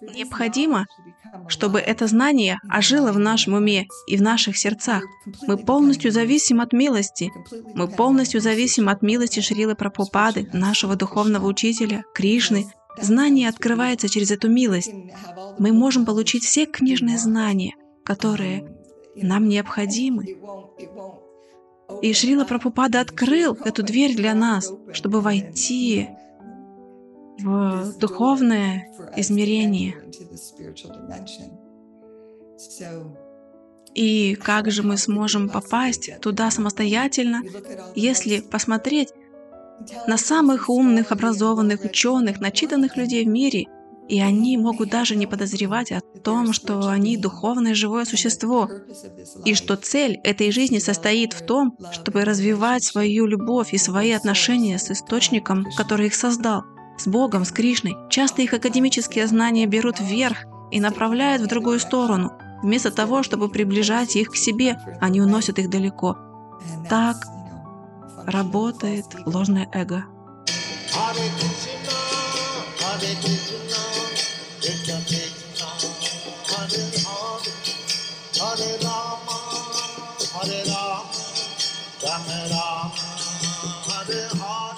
Необходимо, чтобы это знание ожило в нашем уме и в наших сердцах. Мы полностью зависим от милости. Мы полностью зависим от милости Шрилы Прабхупады, нашего духовного учителя, Кришны. Знание открывается через эту милость. Мы можем получить все книжные знания, которые нам необходимы. И Шрила Прабхупада открыл эту дверь для нас, чтобы войти в духовное измерение. И как же мы сможем попасть туда самостоятельно, если посмотреть на самых умных, образованных ученых, начитанных людей в мире, и они могут даже не подозревать о том, что они духовное живое существо, и что цель этой жизни состоит в том, чтобы развивать свою любовь и свои отношения с источником, который их создал с Богом, с Кришной. Часто их академические знания берут вверх и направляют в другую сторону. Вместо того, чтобы приближать их к себе, они уносят их далеко. Так работает ложное эго. Hare Rama, Hare Rama, Hare Hare.